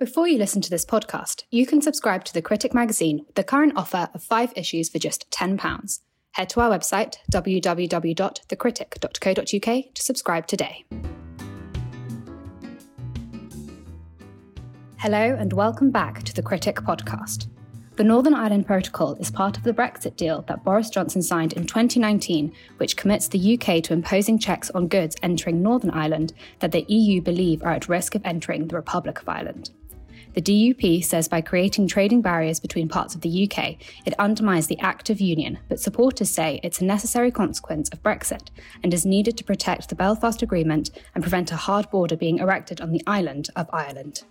Before you listen to this podcast, you can subscribe to The Critic magazine with the current offer of five issues for just £10. Head to our website, www.thecritic.co.uk, to subscribe today. Hello, and welcome back to The Critic podcast. The Northern Ireland Protocol is part of the Brexit deal that Boris Johnson signed in 2019, which commits the UK to imposing checks on goods entering Northern Ireland that the EU believe are at risk of entering the Republic of Ireland. The DUP says by creating trading barriers between parts of the UK, it undermines the Act of Union, but supporters say it's a necessary consequence of Brexit and is needed to protect the Belfast Agreement and prevent a hard border being erected on the island of Ireland.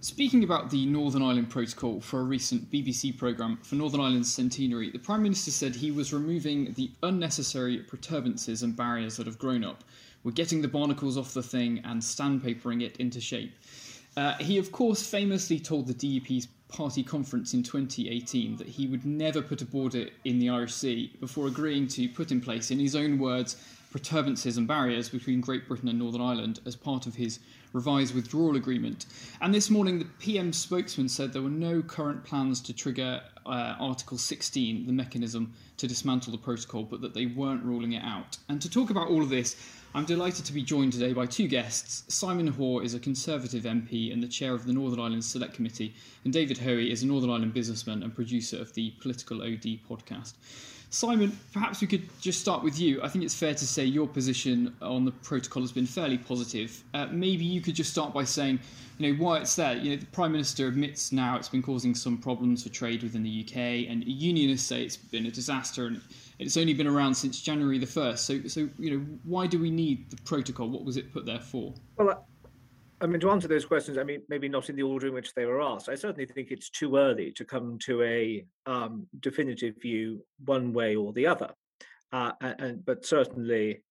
Speaking about the Northern Ireland Protocol for a recent BBC programme for Northern Ireland's centenary, the Prime Minister said he was removing the unnecessary perturbances and barriers that have grown up we're getting the barnacles off the thing and sandpapering it into shape. Uh, he, of course, famously told the DUP's party conference in 2018 that he would never put a border in the Irish Sea before agreeing to put in place, in his own words, protuberances and barriers between Great Britain and Northern Ireland as part of his revised withdrawal agreement. And this morning, the PM spokesman said there were no current plans to trigger uh, Article 16, the mechanism to dismantle the protocol, but that they weren't ruling it out. And to talk about all of this, I'm delighted to be joined today by two guests. Simon Hoare is a Conservative MP and the chair of the Northern Ireland Select Committee, and David Hoey is a Northern Ireland businessman and producer of the PoliticalOD podcast. Simon, perhaps we could just start with you. I think it's fair to say your position on the protocol has been fairly positive. Uh, maybe you could just start by saying, you know, why it's there. You know, the Prime Minister admits now it's been causing some problems for trade within the UK, and unionists say it's been a disaster and it's only been around since January the 1st. So, so you know, why do we need the protocol? What was it put there for? Well, I mean, to answer those questions, I mean, maybe not in the order in which they were asked. I certainly think it's too early to come to a um, definitive view one way or the other. Uh, and but certainly,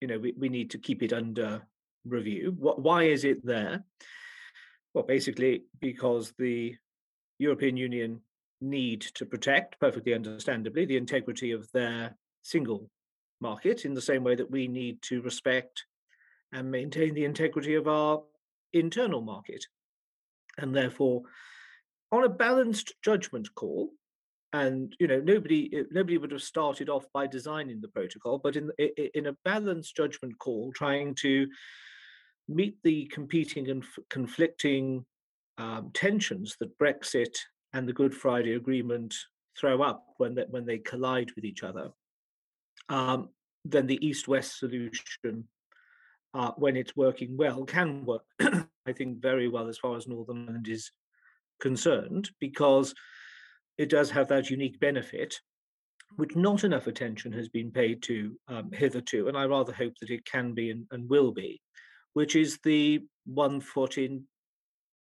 you know, we, we need to keep it under review. What, why is it there? Well, basically because the European Union need to protect, perfectly understandably, the integrity of their single market in the same way that we need to respect and maintain the integrity of our internal market. And therefore, on a balanced judgment call, and you know nobody eh, nobody would have started off by designing the protocol, but in in a balanced judgment call, trying to meet the competing and conflicting um, tensions that Brexit and the Good Friday Agreement throw up when they, when they collide with each other, um, then the East-West solution uh, when it's working well, can work, I think, very well as far as Northern Ireland is concerned, because it does have that unique benefit, which not enough attention has been paid to um, hitherto, and I rather hope that it can be and, and will be, which is the one foot in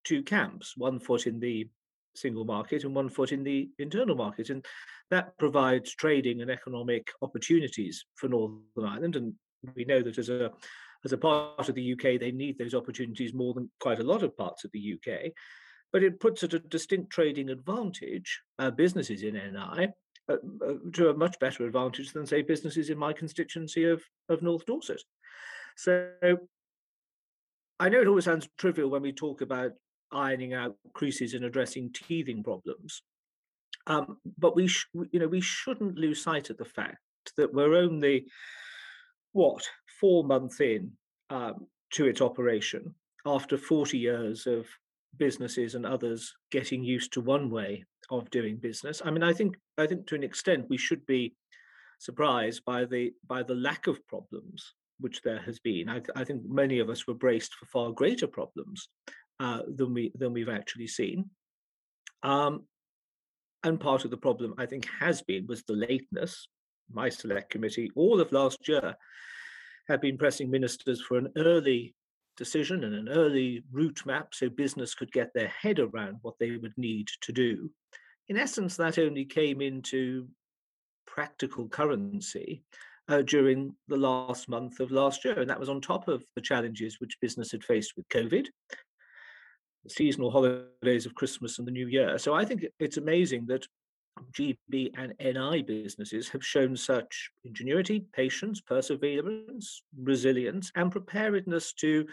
two camps, one foot in the single market and one foot in the internal market. And that provides trading and economic opportunities for Northern Ireland. And we know that as a as a part of the UK, they need those opportunities more than quite a lot of parts of the UK. But it puts at a distinct trading advantage uh, businesses in NI uh, uh, to a much better advantage than, say, businesses in my constituency of, of North Dorset. So I know it always sounds trivial when we talk about ironing out creases and addressing teething problems. Um, but we, sh- you know, we shouldn't lose sight of the fact that we're only what four months in um, to its operation after 40 years of businesses and others getting used to one way of doing business. I mean, I think I think to an extent we should be surprised by the by the lack of problems which there has been. I, th- I think many of us were braced for far greater problems uh, than we than we've actually seen. Um, and part of the problem, I think, has been was the lateness my select committee, all of last year, had been pressing ministers for an early decision and an early route map so business could get their head around what they would need to do. In essence, that only came into practical currency uh, during the last month of last year. And that was on top of the challenges which business had faced with COVID, seasonal holidays of Christmas and the New Year. So I think it's amazing that GB and NI businesses have shown such ingenuity, patience, perseverance, resilience, and preparedness to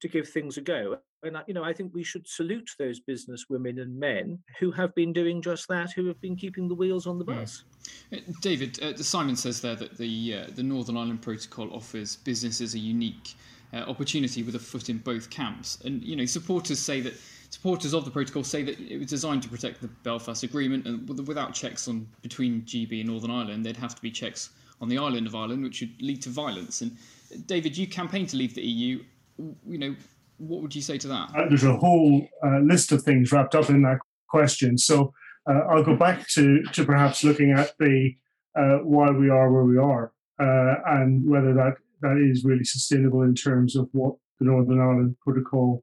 to give things a go. And you know, I think we should salute those business women and men who have been doing just that, who have been keeping the wheels on the hmm. bus. Mm. David, uh, Simon says there that the uh, the Northern Ireland Protocol offers businesses a unique uh, opportunity with a foot in both camps, and you know, supporters say that supporters of the protocol say that it was designed to protect the Belfast Agreement, and without checks on between GB and Northern Ireland, there'd have to be checks on the island of Ireland, which would lead to violence. And David, you campaigned to leave the EU. You know, what would you say to that? Uh, there's a whole uh, list of things wrapped up in that question. So uh, I'll go back to to perhaps looking at the uh, why we are where we are uh, and whether that that is really sustainable in terms of what the Northern Ireland Protocol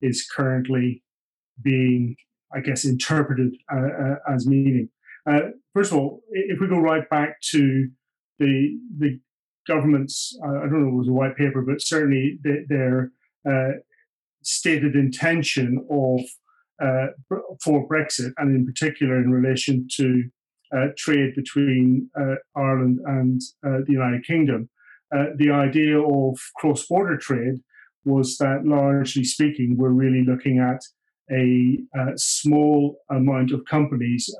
is currently being, I guess, interpreted uh, as meaning. first of all, if we go right back to the the government's, I don't know if it was a white paper, but certainly their uh, stated intention of uh, for Brexit, and in particular in relation to uh, trade between uh, Ireland and uh, the United Kingdom. Uh, the idea of cross-border trade was that, largely speaking, we're really looking at a, a small amount of companies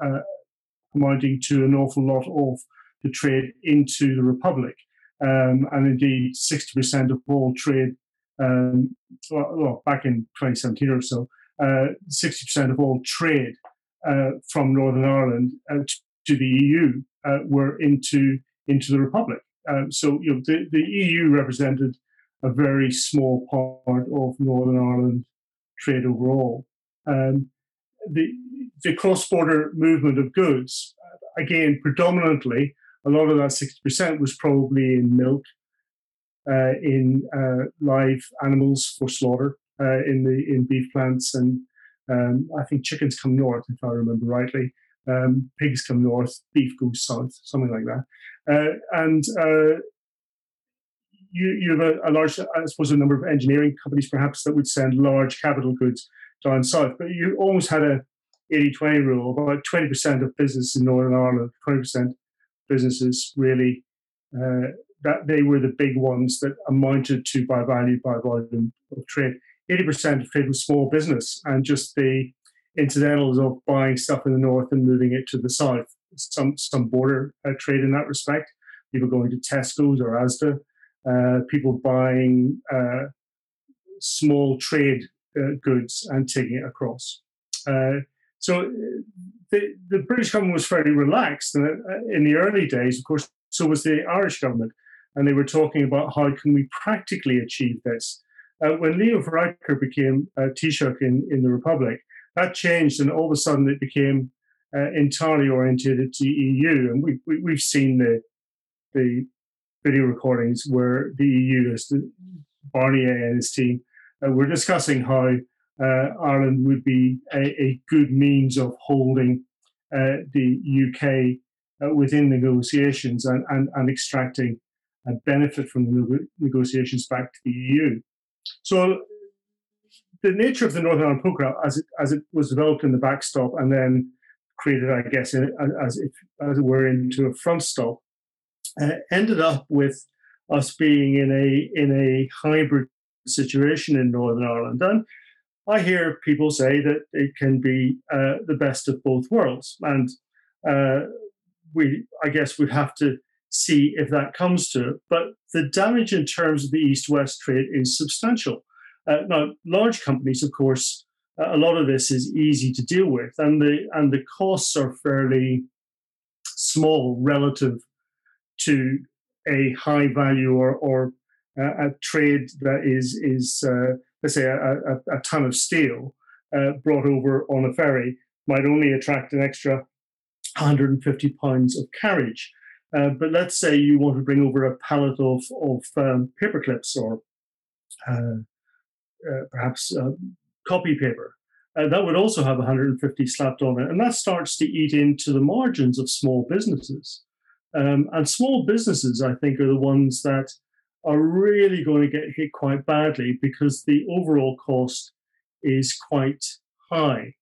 amounting to an awful lot of the trade into the Republic. Um, and indeed, 60% of all trade um, well, back in 2017 or so, uh, 60% of all trade uh, from Northern Ireland uh, to the EU uh, were into into the Republic. Um, so you know, the, the EU represented a very small part of Northern Ireland trade overall. Um, the the cross-border movement of goods, again, predominantly, a lot of that 60% was probably in milk uh, in uh, live animals for slaughter uh, in the in beef plants, and um, I think chickens come north, if I remember rightly. Um, pigs come north, beef goes south, something like that. And you, you have a, a, large, I suppose, a number of engineering companies perhaps that would send large capital goods down south. But you almost had a 80 20 rule. About 20% of business in Northern Ireland, 20% businesses really uh, that they were the big ones that amounted to by value by volume of trade. 80% of trade was small business and just the incidentals of buying stuff in the north and moving it to the south. Some some border uh, trade in that respect. People going to Tesco's or Asda. Uh, people buying uh, small trade uh, goods and taking it across. Uh, so the, the British government was fairly relaxed. And in the early days, of course, so was the Irish government and they were talking about how can we practically achieve this. When Leo Varadkar became uh, Taoiseach in, in the Republic, that changed, and all of a sudden it became uh, entirely oriented to EU. And we, we, have seen the the video recordings where the EU, as Barnier and his team, uh, were discussing how uh, Ireland would be a, a, good means of holding uh, the UK within negotiations and, and, and extracting and benefit from the negotiations back to the EU. So the nature of the Northern Ireland Protocol, as it, as it was developed in the backstop and then created, I guess, as, if, as it were, into a front stop, uh, ended up with us being in a in a hybrid situation in Northern Ireland. And I hear people say that it can be uh, the best of both worlds, and uh, we, I guess, we'd have to see if that comes to it. But the damage in terms of the east west trade is substantial. Uh, now, large companies, of course, a lot of this is easy to deal with, and the and the costs are fairly small relative to a high value or or a trade that is is uh, let's say a, a, a, ton of steel uh, brought over on a ferry might only attract an extra 150 pounds of carriage. Uh, but let's say you want to bring over a pallet of, of um, paper clips or uh, uh, perhaps uh, copy paper. Uh, that would also have 150 slapped on it. And that starts to eat into the margins of small businesses. Um, and small businesses, I think, are the ones that are really going to get hit quite badly because the overall cost is quite high.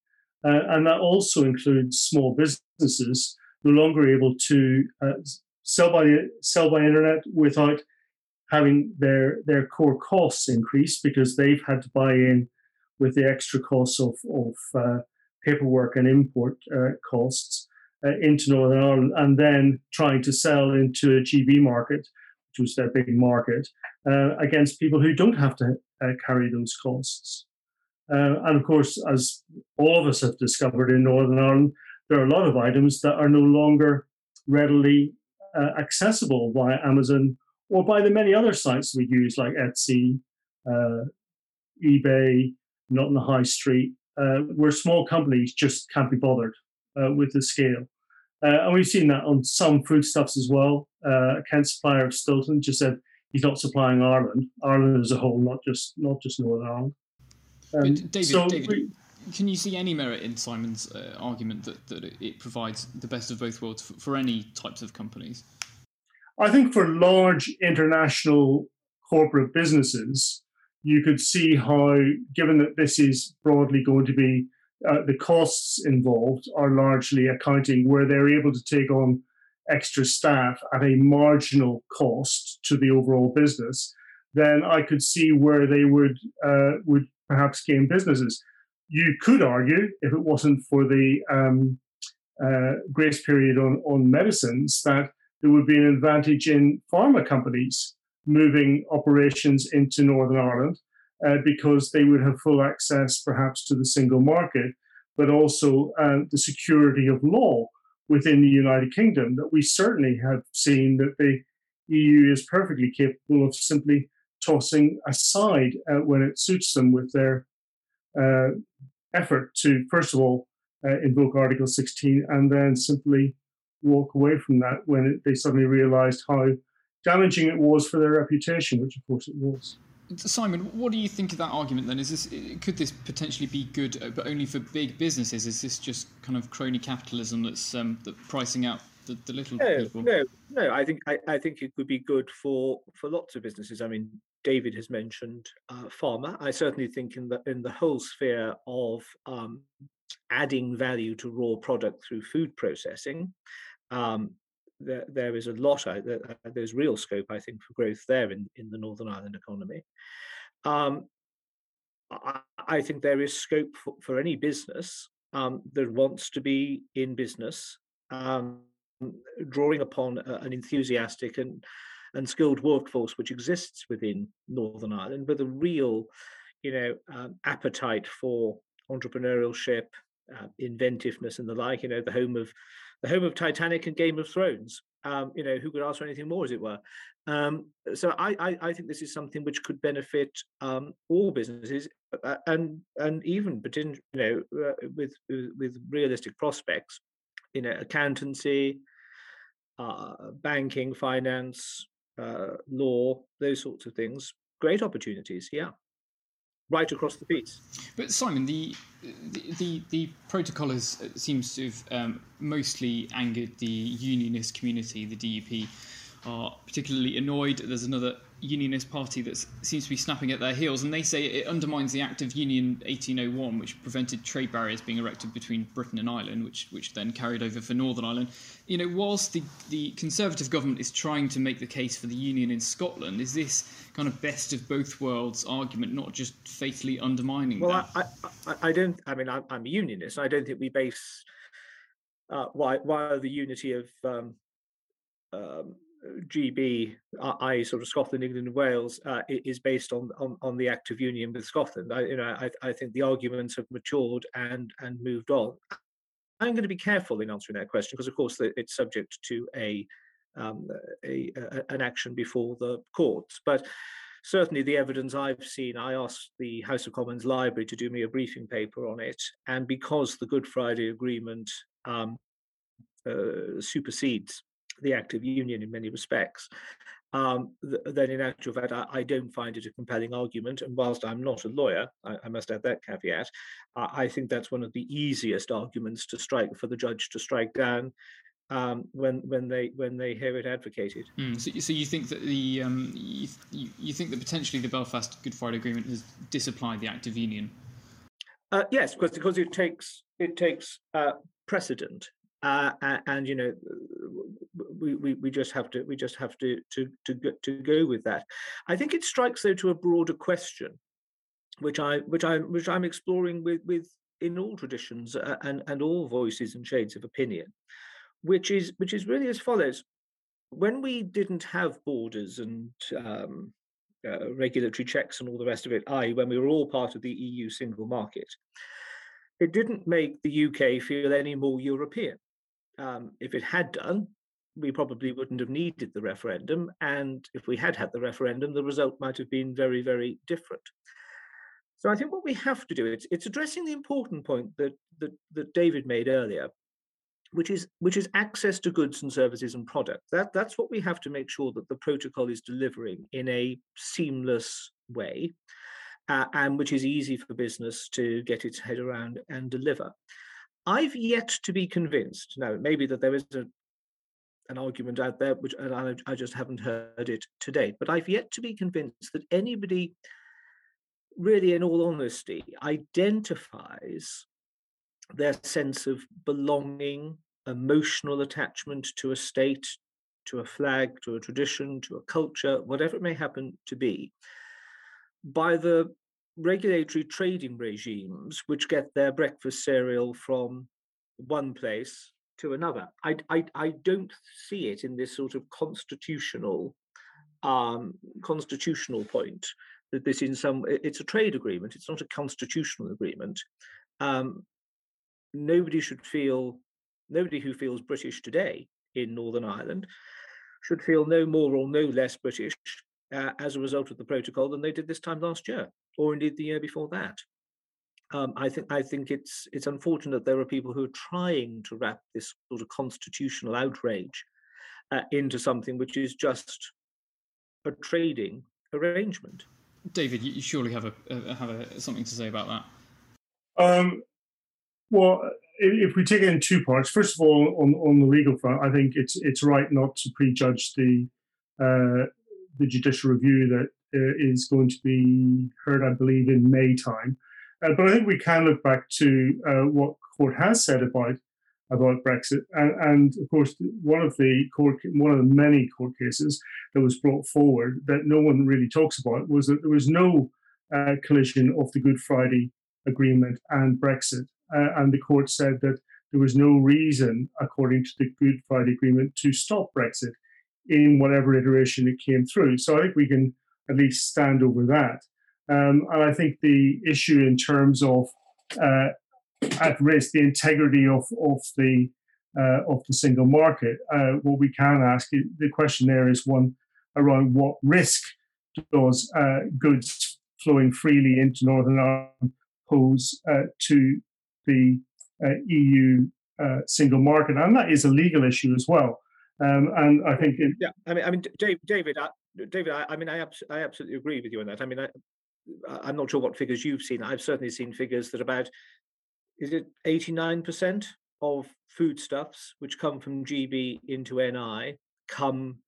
Uh, and that also includes small businesses no longer able to uh, sell by sell by internet without having their their core costs increase because they've had to buy in with the extra costs of of uh, paperwork and import uh, costs uh, into Northern Ireland, and then trying to sell into a GB market, which was their big market, uh, against people who don't have to uh, carry those costs. And of course, as all of us have discovered in Northern Ireland, there are a lot of items that are no longer readily accessible via Amazon or by the many other sites we use like Etsy, uh, eBay, not in the high street, uh, where small companies just can't be bothered uh, with the scale. Uh, and we've seen that on some foodstuffs as well. Uh, Kent supplier of Stilton just said he's not supplying Ireland, Ireland as a whole, not just not just Northern Ireland. Um, David, so David we, can you see any merit in Simon's uh, argument that, that it provides the best of both worlds for, for any types of companies? I think for large international corporate businesses, you could see how, given that this is broadly going to be uh, the costs involved are largely accounting where they're able to take on extra staff at a marginal cost to the overall business, then I could see where they would uh, would perhaps gain businesses. You could argue, if it wasn't for the um, uh, grace period on, on medicines, that there would be an advantage in pharma companies moving operations into Northern Ireland uh, because they would have full access perhaps to the single market, but also uh, the security of law within the United Kingdom that we certainly have seen that the EU is perfectly capable of simply tossing aside uh, when it suits them with their uh, effort to, first of all, uh, invoke Article 16 and then simply walk away from that when it, they suddenly realized how damaging it was for their reputation, which of course it was. Simon, what do you think of that argument then? Is this could this potentially be good, uh, but only for big businesses? Is this just kind of crony capitalism that's um, that pricing out the, the little no, people? No, no. I think I, I think it could be good for for lots of businesses. I mean, David has mentioned uh, pharma. I certainly think in the in the whole sphere of um, adding value to raw product through food processing, um, there, there is a lot, uh, there's real scope, I think, for growth there in, in the Northern Ireland economy. Um, I, I, think there is scope for, for any business um, that wants to be in business, um, drawing upon a, an enthusiastic and, and skilled workforce which exists within Northern Ireland, with a real, you know, um, appetite for entrepreneurship, uh, inventiveness, and the like. You know, the home of the home of Titanic and Game of Thrones. Um, you know, who could ask for anything more, as it were? Um, so I, I, I, think this is something which could benefit um, all businesses uh, and and even but in you know uh, with with realistic prospects, you know, accountancy, uh, banking, finance, uh, law, those sorts of things. Great opportunities, yeah right across the piece. But Simon, the the the, the protocol has seems to have um, mostly angered the unionist community. The DUP are particularly annoyed. There's another unionist party that seems to be snapping at their heels, and they say it undermines the Act of Union 1801, which prevented trade barriers being erected between Britain and Ireland, which which then carried over for Northern Ireland. You know, whilst the the Conservative government is trying to make the case for the union in Scotland, is this kind of best of both worlds argument not just fatally undermining? Well, I, I, I don't. I mean, I'm, I'm a unionist. I don't think we base uh, why why the unity of um, um, GB, i.e., sort of Scotland, England, and Wales, uh, is based on, on, on the Act of Union with Scotland. I, you know, I, I think the arguments have matured and and moved on. I'm going to be careful in answering that question because, of course, it's subject to a, um, a, a, an action before the courts. But certainly, the evidence I've seen, I asked the House of Commons Library to do me a briefing paper on it, and because the Good Friday Agreement um, uh, supersedes the Act of Union in many respects, um, th- then in actual fact, I, I, don't find it a compelling argument. And whilst I'm not a lawyer, I, I must add that caveat, uh, I think that's one of the easiest arguments to strike for the judge to strike down um, when when they when they hear it advocated. Mm, so, so you think that the um, you, you think that potentially the Belfast Good Friday Agreement has disapplied the Act of Union? Uh, yes, because because it takes it takes uh, precedent uh, and you know we, we, we just have to we just have to to to go, to go with that. I think it strikes though to a broader question, which I which I which I'm exploring with with in all traditions uh, and and all voices and shades of opinion, which is which is really as follows: when we didn't have borders and um, uh, regulatory checks and all the rest of it, i.e., when we were all part of the EU single market, it didn't make the UK feel any more European. Um, if it had done, we probably wouldn't have needed the referendum. And if we had had the referendum, the result might have been very, very different. So I think what we have to do, it's, it's addressing the important point that, that, that David made earlier, which is which is access to goods and services and products. That that's what we have to make sure that the protocol is delivering in a seamless way, uh, and which is easy for business to get its head around and deliver. I've yet to be convinced. Now, maybe that there is a, an argument out there, which and I, I just haven't heard it today. But I've yet to be convinced that anybody, really, in all honesty, identifies their sense of belonging, emotional attachment to a state, to a flag, to a tradition, to a culture, whatever it may happen to be, by the regulatory trading regimes which get their breakfast cereal from one place to another. I, I, I don't see it in this sort of constitutional um, constitutional point that this in some it's a trade agreement. It's not a constitutional agreement. Um, nobody should feel nobody who feels British today in Northern Ireland should feel no more or no less British uh, as a result of the protocol than they did this time last year or indeed the year before that. Um, I think I think it's it's unfortunate there are people who are trying to wrap this sort of constitutional outrage uh, into something which is just a trading arrangement. David, you surely have a, a have a, something to say about that. Um, well, if we take it in two parts, first of all, on on the legal front, I think it's it's right not to prejudge the uh, the judicial review that uh, is going to be heard, I believe, in May time. Uh, but I think we can look back to uh, what court has said about about Brexit, and, and, of course, one of the court, one of the many court cases that was brought forward that no one really talks about was that there was no uh, collision of the Good Friday Agreement and Brexit, uh, and the court said that there was no reason, according to the Good Friday Agreement, to stop Brexit in whatever iteration it came through. So I think we can at least stand over that. Um, and I think the issue in terms of uh, at risk the integrity of of the uh, of the single market, uh, what we can ask the question there is one around what risk does uh, goods flowing freely into Northern Ireland pose uh, to the uh, EU single market, and that is a legal issue as well. Um, and I think, it, yeah, I mean, I mean, Dave, David, I, David, I, I mean, I, abs- I absolutely agree with you on that. I mean, I, I'm not sure what figures you've seen. I've certainly seen figures that about is it 89% of foodstuffs which come from GB into NI come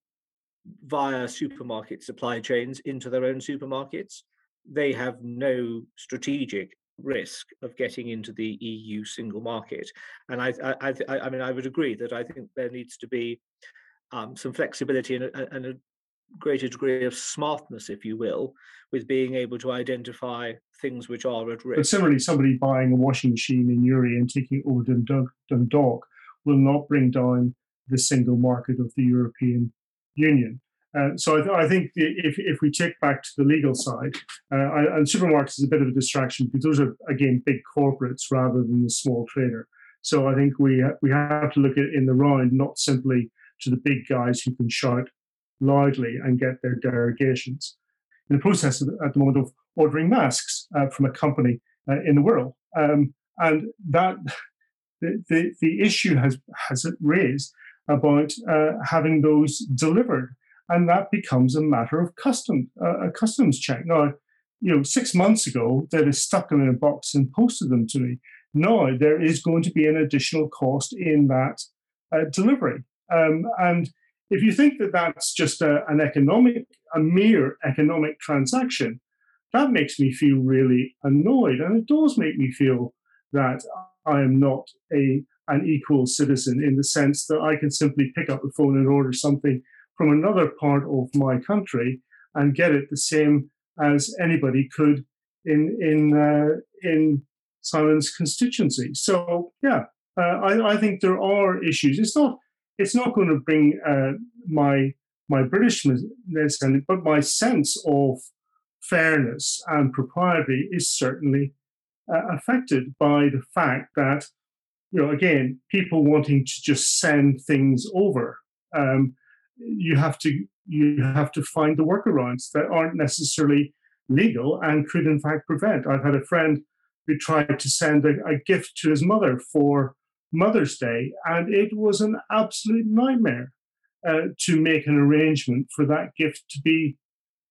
via supermarket supply chains into their own supermarkets. They have no strategic risk of getting into the EU single market. And I, I, I, I mean, I would agree that I think there needs to be um, some flexibility and a, and a greater degree of smartness, if you will, with being able to identify things which are at risk. But similarly, somebody buying a washing machine in Newry and taking it over to Dundalk will not bring down the single market of the European Union. Uh, so I, th- I, think if, if we take back to the legal side, uh, I, and supermarkets is a bit of a distraction because those are again big corporates rather than the small trader. So I think we we have to look at it in the round, not simply to the big guys who can shout loudly and get their derogations. In the process of, at the moment of ordering masks uh, from a company uh, in the world, um, and that the, the, the issue has has raised about uh, having those delivered and that becomes a matter of custom, uh, a customs check. Now, you know, six months ago, they'd have stuck them in a box and posted them to me. Now there is going to be an additional cost in that uh, delivery, um, and if you think that that's just a, an economic, a mere economic transaction, that makes me feel really annoyed, and it does make me feel that I am not a an equal citizen in the sense that I can simply pick up the phone and order something from another part of my country and get it the same as anybody could in in uh, in Simon's constituency. So yeah, uh, I, I think there are issues. It's not it's not going to bring uh, my my Britishness, but my sense of fairness and propriety is certainly uh, affected by the fact that, you know, again, people wanting to just send things over. Um, you have to you have to find the workarounds that aren't necessarily legal and could in fact prevent. I've had a friend who tried to send a, a gift to his mother for Mother's Day, and it was an absolute nightmare uh, to make an arrangement for that gift to be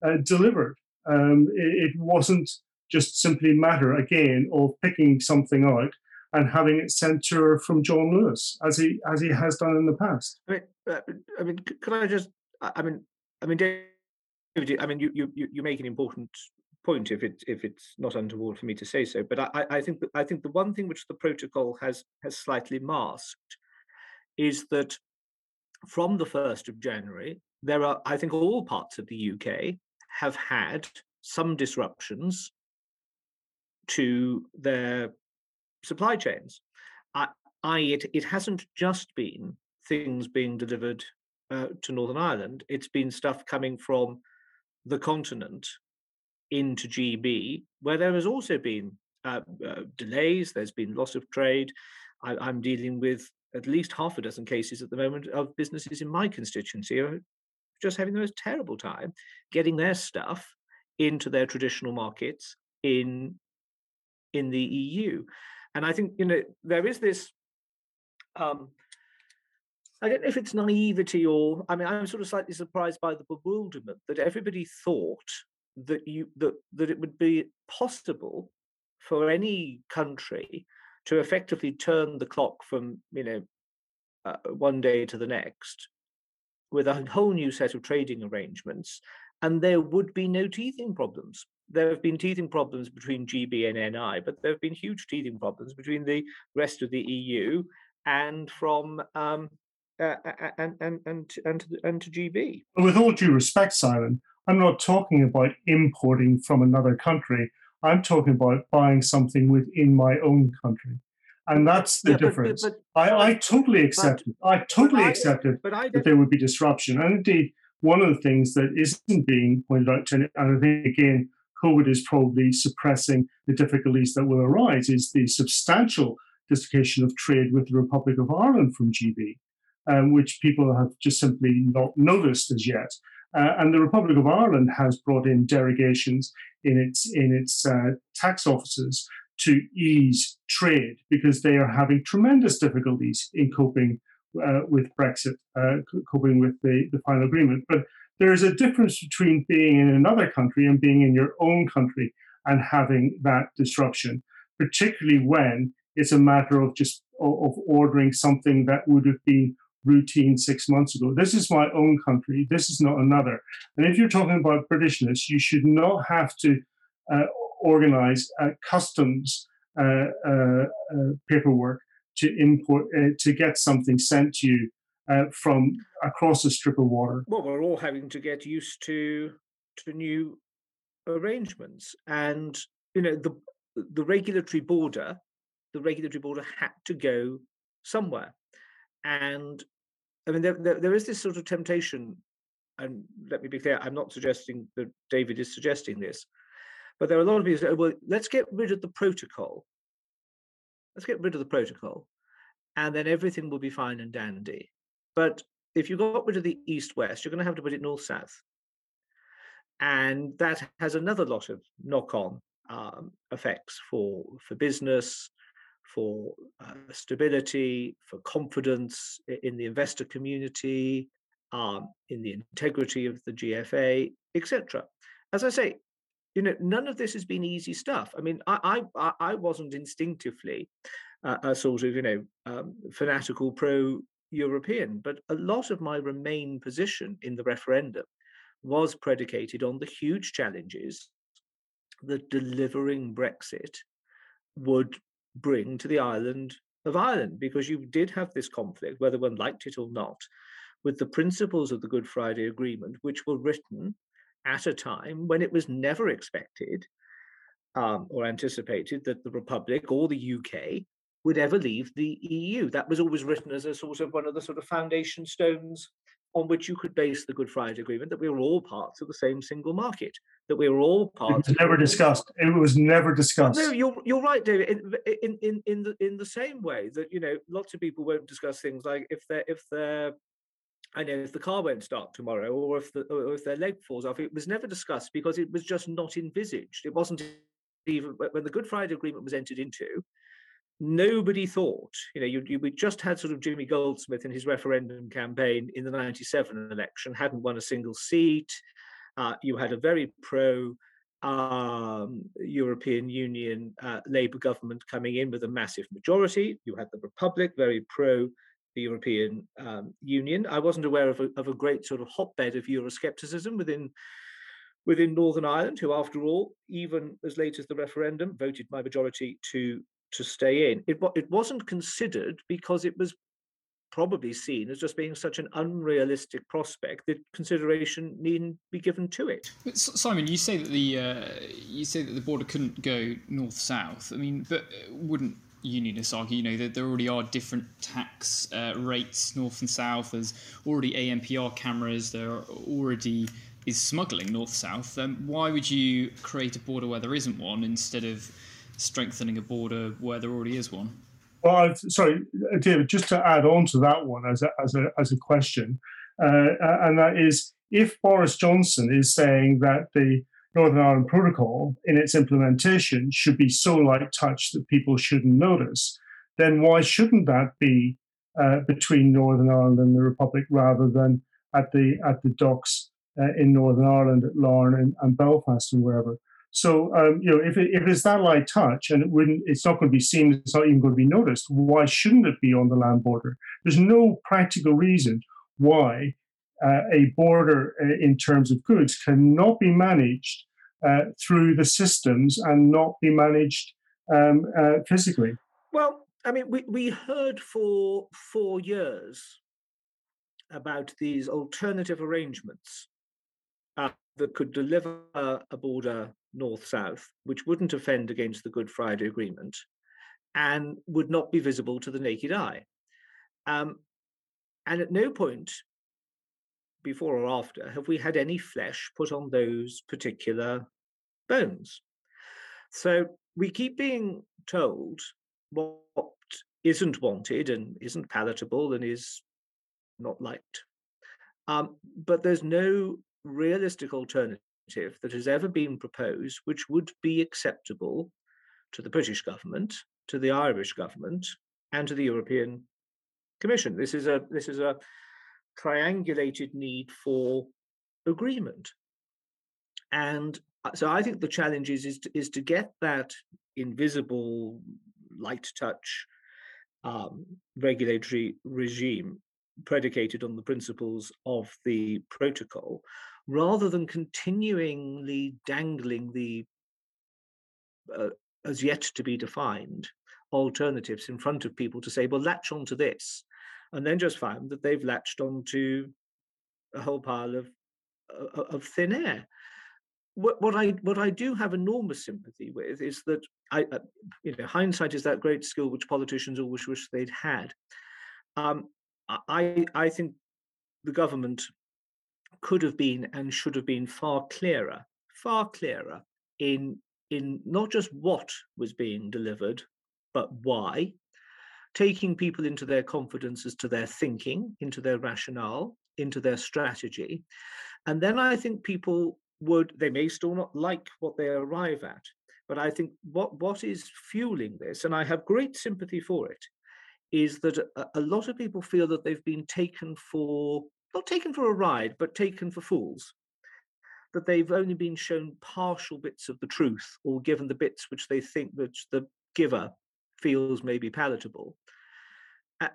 uh, delivered. Um, it, it, wasn't just simply matter again of picking something out and having it sent to her from John Lewis, as he as he has done in the past. I mean, uh, I mean, I just? I mean, I mean, David, I mean, you you you make an important point if it if it's not untoward for me to say so. But I, I think I think the one thing which the protocol has has slightly masked is that from the first of January, there are I think all parts of the UK have had some disruptions to their supply chains. I, I it, it hasn't just been things being delivered uh, to Northern Ireland. It's been stuff coming from the continent into GB, where there has also been uh, uh, delays. There's been loss of trade. I, am dealing with at least half a dozen cases at the moment of businesses in my constituency who are just having the most terrible time getting their stuff into their traditional markets in in the EU. And I think you know there is this. Um, I don't know if it's naivety or I mean I'm sort of slightly surprised by the bewilderment that everybody thought that you that that it would be possible for any country to effectively turn the clock from you know uh, one day to the next with a whole new set of trading arrangements and there would be no teething problems there have been teething problems between GB and NI, but there have been huge teething problems between the rest of the EU and from um, uh, and, and and and to, and to GB. With all due respect, Simon, I'm not talking about importing from another country. I'm talking about buying something within my own country. And that's the yeah, difference. But, but, I, I totally accept it. I totally I, accept it that there would be disruption. And indeed, one of the things that isn't being pointed out, to, and I think again, COVID is probably suppressing the difficulties that will arise, is the substantial dislocation of trade with the Republic of Ireland from GB, um, which people have just simply not noticed as yet. Uh, and the Republic of Ireland has brought in derogations in its in its uh, tax offices to ease trade because they are having tremendous difficulties in coping uh, with Brexit, uh, coping with the, the final agreement. But there is a difference between being in another country and being in your own country and having that disruption, particularly when it's a matter of just of ordering something that would have been routine six months ago. This is my own country. This is not another. And if you're talking about Britishness, you should not have to uh, organize uh, customs uh, uh, uh paperwork to import to get something sent to you from across a strip of water. Well, we're all having to get used to to new arrangements, and you know the the regulatory border, the regulatory border had to go somewhere, and I mean there, there, there is this sort of temptation, and let me be clear, I'm not suggesting that David is suggesting this, but there are a lot of people who say, well, let's get rid of the protocol. Let's get rid of the protocol, and then everything will be fine and dandy. But if you got rid of the east west, you're going to have to put it north south. And that has another lot of knock on um, effects for, for business, for uh, stability, for confidence in the investor community, um, in the integrity of the GFA, etc. As I say, you know, none of this has been easy stuff. I mean, I I, I wasn't instinctively uh, a sort of you know um, fanatical pro European, but a lot of my Remain position in the referendum was predicated on the huge challenges that delivering Brexit would bring to the island of Ireland because you did have this conflict, whether one liked it or not, with the principles of the Good Friday Agreement, which were written at a time when it was never expected um, or anticipated that the Republic or the UK would ever leave the EU. That was always written as a sort of one of the sort of foundation stones on which you could base the Good Friday Agreement that we were all parts of the same single market, that we were all parts. It was never discussed. It was never discussed. No, you're you're right, David. In, in in in the in the same way that you know, lots of people won't discuss things like if they're if they're I know if the car won't start tomorrow, or if the or if their leg falls off. It was never discussed because it was just not envisaged. It wasn't even when the Good Friday Agreement was entered into. Nobody thought, you know, you, you, we just had sort of Jimmy Goldsmith in his referendum campaign in the 97 election, hadn't won a single seat. Uh, you had a very pro um, European Union uh, Labour government coming in with a massive majority. You had the Republic, very pro the European um, Union. I wasn't aware of a, of a great sort of hotbed of Euroscepticism within within Northern Ireland, who, after all, even as late as the referendum, voted by majority to to stay in. It it wasn't considered because it was probably seen as just being such an unrealistic prospect that consideration needn't be given to it. Simon, you say that the uh, you say that the border couldn't go north south. I mean, but wouldn't unionists argue, you know, that there already are different tax uh, rates north and south. There's already ANPR cameras. There already is smuggling north south. Um, why would you create a border where there isn't one instead of strengthening a border where there already is one? Well, I've, sorry, David, just to add on to that one as a, as a, as a question, uh, and that is if Boris Johnson is saying that the Northern Ireland Protocol in its implementation should be so light touch that people shouldn't notice, then why shouldn't that be uh, between Northern Ireland and the Republic rather than at the at the docks uh, in Northern Ireland at Larne and, and Belfast and wherever? So um, you know, if it, if it's that light touch and it wouldn't, it's not going to be seen, it's not even going to be noticed. Why shouldn't it be on the land border? There's no practical reason why uh, a border uh, in terms of goods cannot be managed uh, through the systems and not be managed um, uh, physically. Well, I mean, we, we heard for four years about these alternative arrangements uh, that could deliver a border north south, which wouldn't offend against the Good Friday Agreement and would not be visible to the naked eye. Um, and at no point before or after have we had any flesh put on those particular bones. So we keep being told what isn't wanted and isn't palatable and is not liked. Um, but there's no realistic alternative that has ever been proposed which would be acceptable to the British government, to the Irish government, and to the European Commission. This is a this is a triangulated need for agreement. And uh, so I think the challenge is is to, is to get that invisible light touch um, regulatory regime predicated on the principles of the protocol rather than continuingly dangling the uh, as yet to be defined alternatives in front of people to say, well, latch onto this, and then just found that they've latched onto a whole pile of uh, of thin air. What, what I what I do have enormous sympathy with is that I, uh, you know, hindsight is that great skill which politicians always wish they'd had. Um, I I think the government could have been and should have been far clearer, far clearer in in not just what was being delivered, but why, taking people into their confidence as to their thinking, into their rationale, into their strategy. And then I think people would, they may still not like what they arrive at, but I think what, what is fueling this, and I have great sympathy for it, is that a, a lot of people feel that they've been taken for not taken for a ride, but taken for fools. That they've only been shown partial bits of the truth or given the bits which they think that the giver feels may be palatable.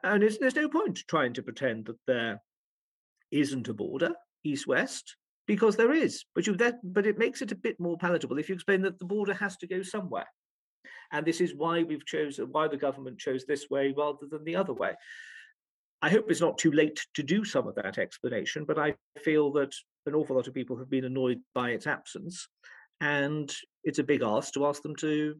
And there's no point trying to pretend that there isn't a border east west because there is. But you that but it makes it a bit more palatable if you explain that the border has to go somewhere. And this is why we've chosen, why the government chose this way rather than the other way. I hope it's not too late to do some of that explanation, but I feel that an awful lot of people have been annoyed by its absence. And it's a big ask to ask them to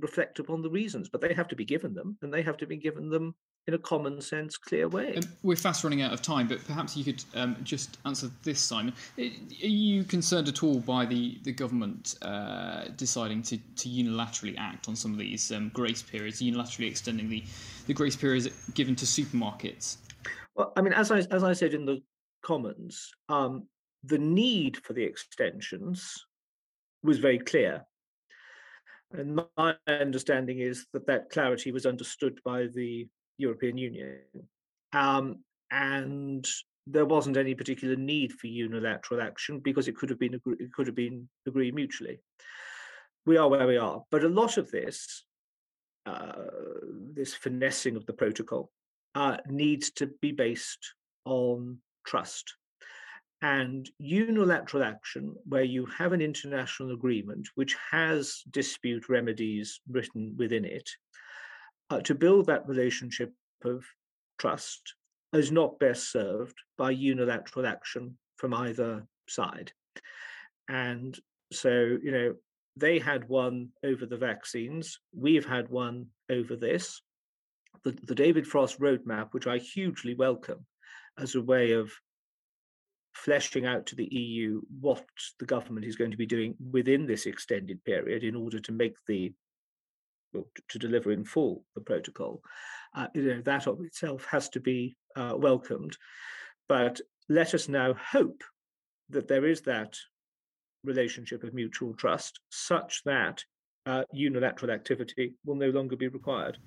reflect upon the reasons, but they have to be given them, and they have to be given them in a common sense, clear way. Um, we're fast running out of time, but perhaps you could um, just answer this, Simon. Are you concerned at all by the, the government uh, deciding to, to unilaterally act on some of these um, grace periods, unilaterally extending the, the grace periods given to supermarkets? Well, I mean, as I, as I said in the Commons, um, the need for the extensions was very clear. And my understanding is that that clarity was understood by the European Union. Um, and there wasn't any particular need for unilateral action because it could have been it could have been agreed mutually. We are where we are, but a lot of this, uh, this finessing of the protocol, uh, needs to be based on trust. And unilateral action, where you have an international agreement which has dispute remedies written within it, uh, to build that relationship of trust is not best served by unilateral action from either side. And so, you know, they had one over the vaccines, we've had one over this. The, the David Frost roadmap, which I hugely welcome as a way of fleshing out to the EU what the government is going to be doing within this extended period in order to make the well, to deliver in full the protocol, uh, you know, that of itself has to be uh, welcomed. But let us now hope that there is that relationship of mutual trust such that uh, unilateral activity will no longer be required.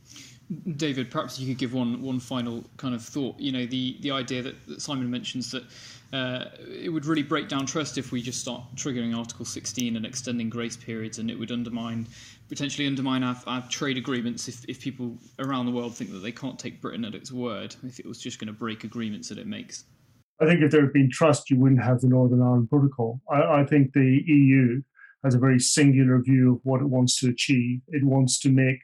David, perhaps you could give one one final kind of thought. You know, the the idea that, that Simon mentions that uh, it would really break down trust if we just start triggering Article 16 and extending grace periods, and it would undermine potentially undermine our, our trade agreements if, if people around the world think that they can't take Britain at its word. If it was just going to break agreements that it makes. I think if there had been trust, you wouldn't have the Northern Ireland Protocol. I, I think the EU has a very singular view of what it wants to achieve. It wants to make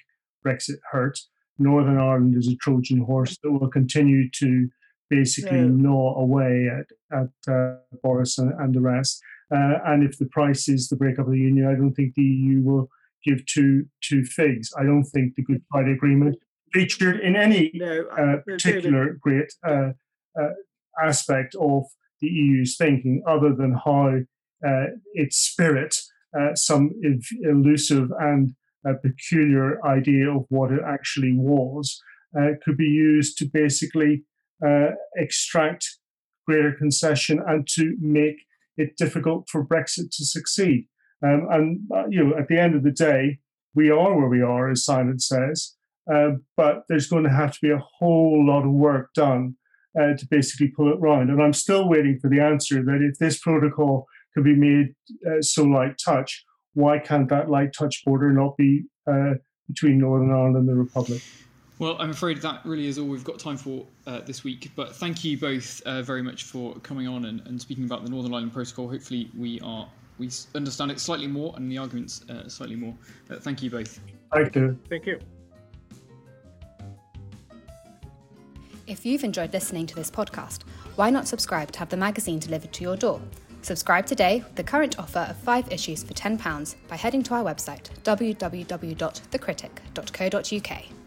Brexit hurt. Northern Ireland is a Trojan horse that will continue to basically yeah. gnaw away at, at uh, Boris and, and, the rest. Uh, and if the price is the breakup of the union, I don't think the EU will give two two figs. I don't think the Good Friday Agreement featured in any no, uh, particular great uh, uh, aspect of the EU's thinking, other than how uh, its spirit uh, some elusive and uh, peculiar idea of what it actually was uh, could be used to basically uh, extract greater concession and to make it difficult for Brexit to succeed. Um, and uh, you know, at the end of the day, we are where we are, as Simon says. Uh, but there's going to have to be a whole lot of work done to basically pull it round. And I'm still waiting for the answer that if this protocol could be made uh, so light touch. Why can't that light touch border not be uh, between Northern Ireland and the Republic? Well, I'm afraid that really is all we've got time for uh, this week. But thank you both uh, very much for coming on and, and, speaking about the Northern Ireland Protocol. Hopefully, we are we understand it slightly more and the arguments uh, slightly more. Uh, thank you both. Thank you. Thank you. If you've enjoyed listening to this podcast, why not subscribe to have the magazine delivered to your door? Subscribe today with the current offer of five issues for £10 by heading to our website www.thecritic.co.uk.